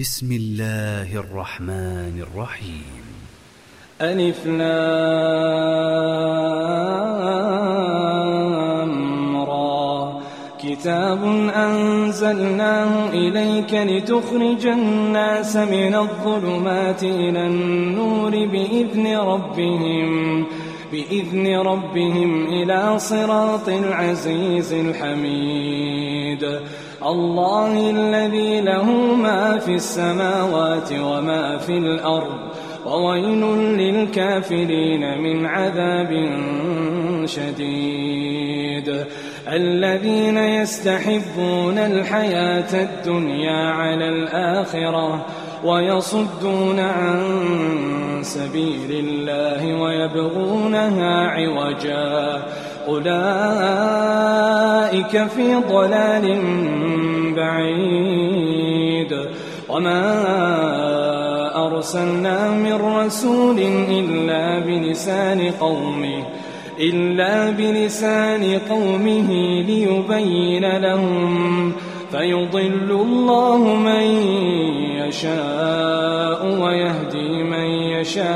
بسم الله الرحمن الرحيم. ألف لام را. كتاب أنزلناه إليك لتخرج الناس من الظلمات إلى النور بإذن ربهم. بإذن ربهم إلى صراط العزيز الحميد. الله الذي له ما في السماوات وما في الأرض وويل للكافرين من عذاب شديد. الذين يستحبون الحياة الدنيا على الآخرة ويصدون عن سبيل الله ويبغونها عوجا. أولئك في ضلال بعيد. وما أرسلنا من رسول إلا بلسان قومه إلا بلسان قومه ليبين لهم فيضل الله من يشاء ويهدي من يشاء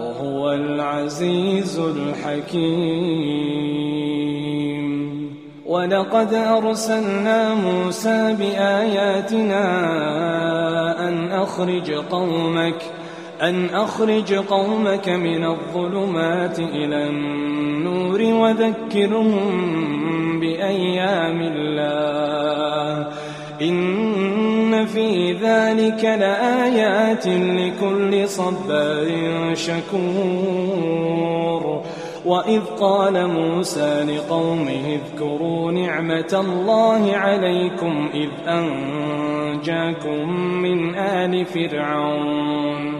وهو العزيز الحكيم. ولقد أرسلنا موسى بآياتنا أن أخرج قومك أن أخرج قومك من الظلمات إلى النور وذكرهم بأيام الله. إن في ذلك لآيات لكل صبار شكور. وإذ قال موسى لقومه اذكروا نعمة الله عليكم إذ أنجاكم من آل فرعون.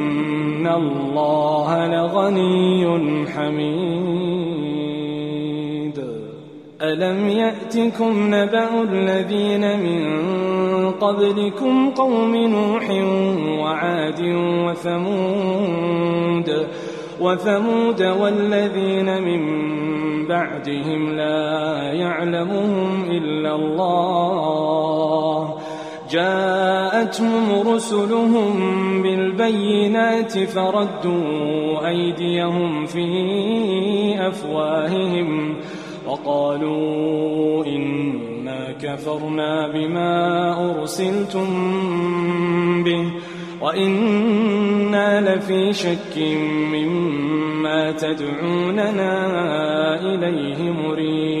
الله لغني حميد ألم يأتكم نبأ الذين من قبلكم قوم نوح وعاد وثمود وثمود والذين من بعدهم لا يعلمهم إلا الله جاءتهم رسلهم بالبينات فردوا أيديهم في أفواههم وقالوا إنا كفرنا بما أرسلتم به وإنا لفي شك مما تدعوننا إليه مريب.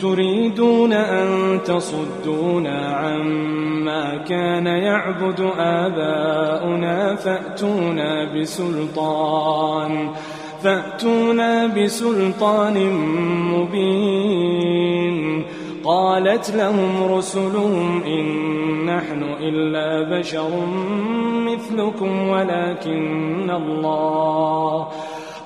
تريدون أن تصدونا عما كان يعبد آباؤنا فأتونا بسلطان فأتونا بسلطان مبين. قالت لهم رسلهم إن نحن إلا بشر مثلكم ولكن الله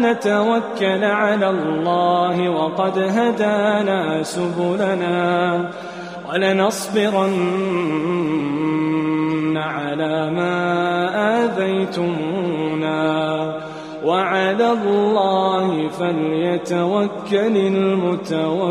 ألا نتوكل على الله وقد هدانا سبلنا ولنصبرن على ما آذيتمونا وعلى الله فليتوكل المتوكلون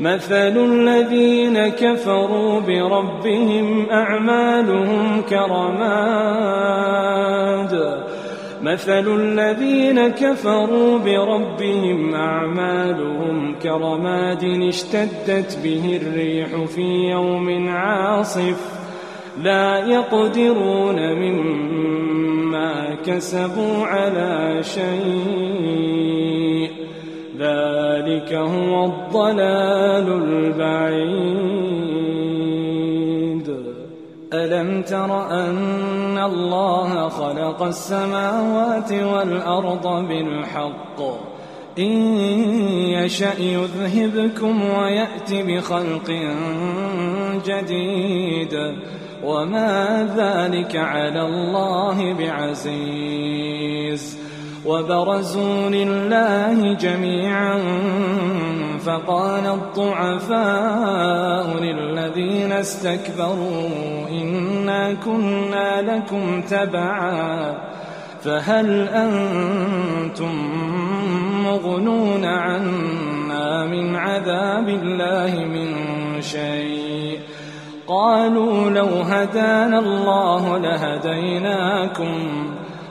مثل الذين كفروا بربهم أعمالهم كرماد. مثل الذين كفروا بربهم أعمالهم كرماد اشتدت به الريح في يوم عاصف. لا يقدرون مما كسبوا على شيء. ذلك هو الضلال البعيد. ألم تر أن الله خلق السماوات والأرض بالحق؟ إن يشأ يذهبكم ويأت بخلق جديد. وما ذلك على الله بعزيز. وبرزوا لله جميعا فقال الضعفاء للذين استكبروا إنا كنا لكم تبعا فهل أنتم مغنون عنا من عذاب الله من شيء؟ قالوا لو هدانا الله لهديناكم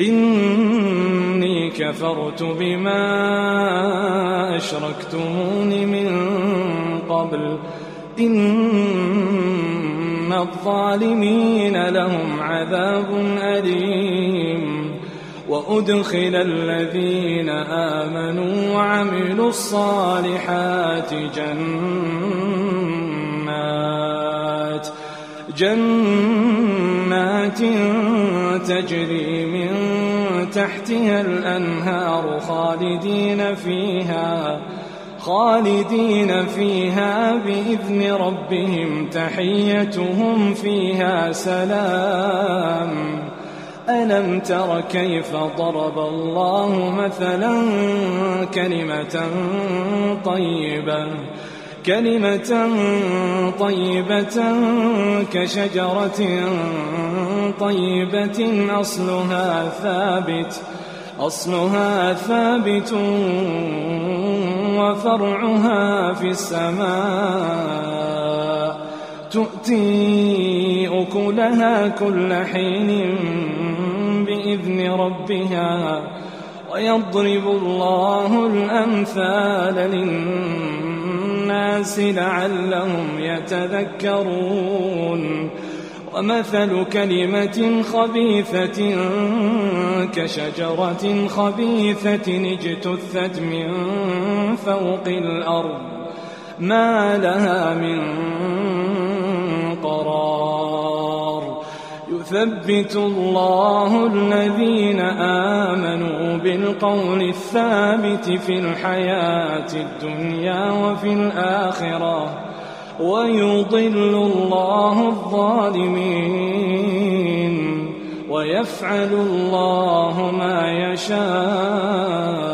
إني كفرت بما أشركتمون من قبل. إن الظالمين لهم عذاب أليم. وأدخل الذين آمنوا وعملوا الصالحات جنات جنات تجري تحتها الأنهار خالدين فيها خالدين فيها بإذن ربهم تحيتهم فيها سلام. ألم تر كيف ضرب الله مثلا كلمة طيبة؟ كلمة طيبة كشجرة طيبة أصلها ثابت أصلها ثابت وفرعها في السماء. تؤتي أكلها كل حين بإذن ربها ويضرب الله الأمثال للناس. لعلهم يتذكرون. ومثل كلمة خبيثة كشجرة خبيثة اجتثت من فوق الأرض ما لها من قرار. يثبت الله الذين آمنوا بالقول الثابت في الحياة الدنيا وفي الآخرة ويضل الله الظالمين ويفعل الله ما يشاء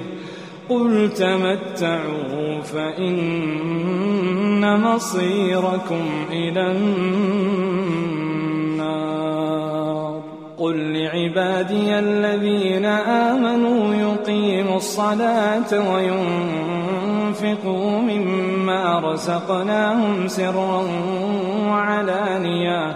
قل تمتعوا فإن مصيركم إلى النار. قل لعبادي الذين آمنوا يقيموا الصلاة وينفقوا مما رزقناهم سرا وعلانية.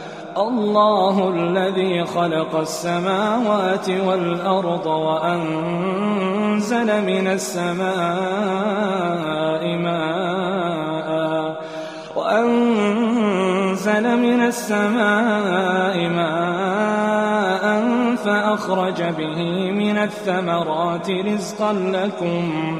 الله الذي خلق السماوات والأرض وأنزل من السماء ماء وأنزل من السماء ماء فأخرج به من الثمرات رزقا لكم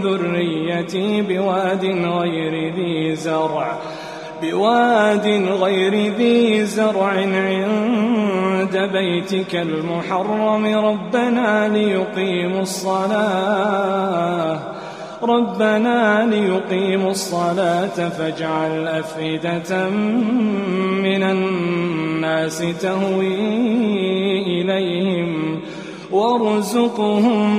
ذريتي بواد غير ذي زرع. بواد غير ذي زرع عند بيتك المحرم. ربنا ليقيموا الصلاة. ربنا ليقيموا الصلاة فاجعل أفئدة من الناس تهوي إليهم. وارزقهم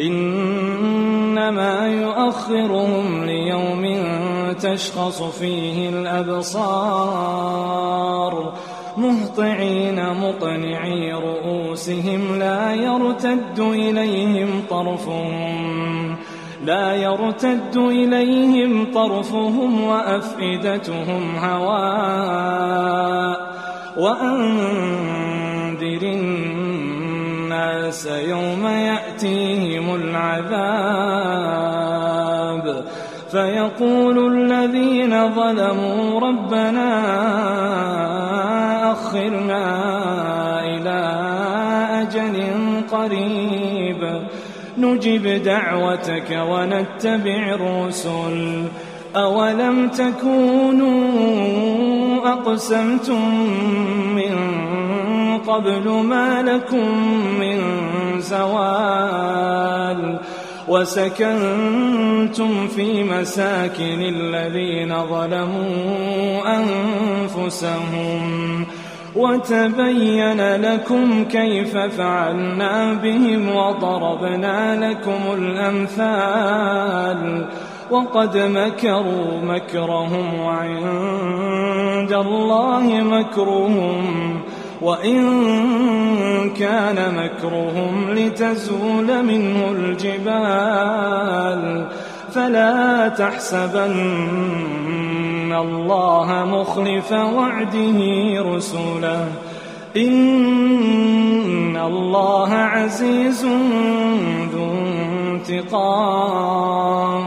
إنما يؤخرهم ليوم تشخص فيه الأبصار مهطعين مقنعي رؤوسهم لا يرتد إليهم طرفهم لا يرتد إليهم طرفهم وأفئدتهم هواء وأنذر الناس يوم يأتيهم العذاب. فيقول الذين ظلموا ربنا أخرنا إلى أجل قريب. نجب دعوتك ونتبع الرسل. أولم تكونوا أقسمتم من قبل ما لكم من زوال وسكنتم في مساكن الذين ظلموا أنفسهم وتبين لكم كيف فعلنا بهم وضربنا لكم الأمثال وقد مكروا مكرهم وعند الله مكرهم وإن كان مكرهم لتزول منه الجبال فلا تحسبن الله مخلف وعده رسله. إن الله عزيز ذو انتقام.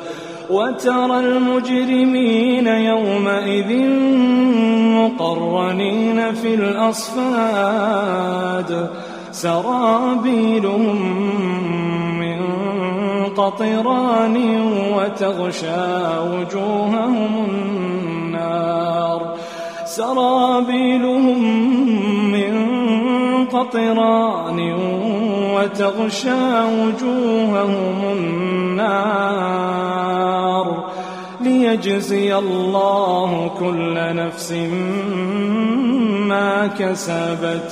وترى المجرمين يومئذ مقرنين في الأصفاد. سرابيلهم من قطران وتغشى وجوههم النار. سرابيلهم قطران وتغشى وجوههم النار ليجزي الله كل نفس ما كسبت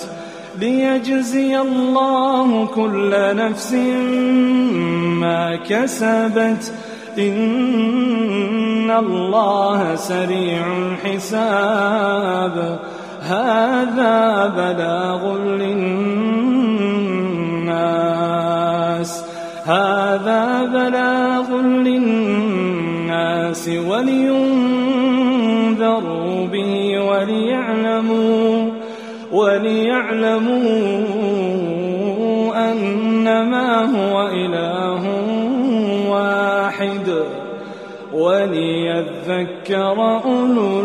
ليجزي الله كل نفس ما كسبت إن الله سريع الحساب. هذا بلاغ للناس. هذا بلاغ للناس ولينذروا به وليعلموا وليعلموا أنما هو إله واحد. وليذكر أولو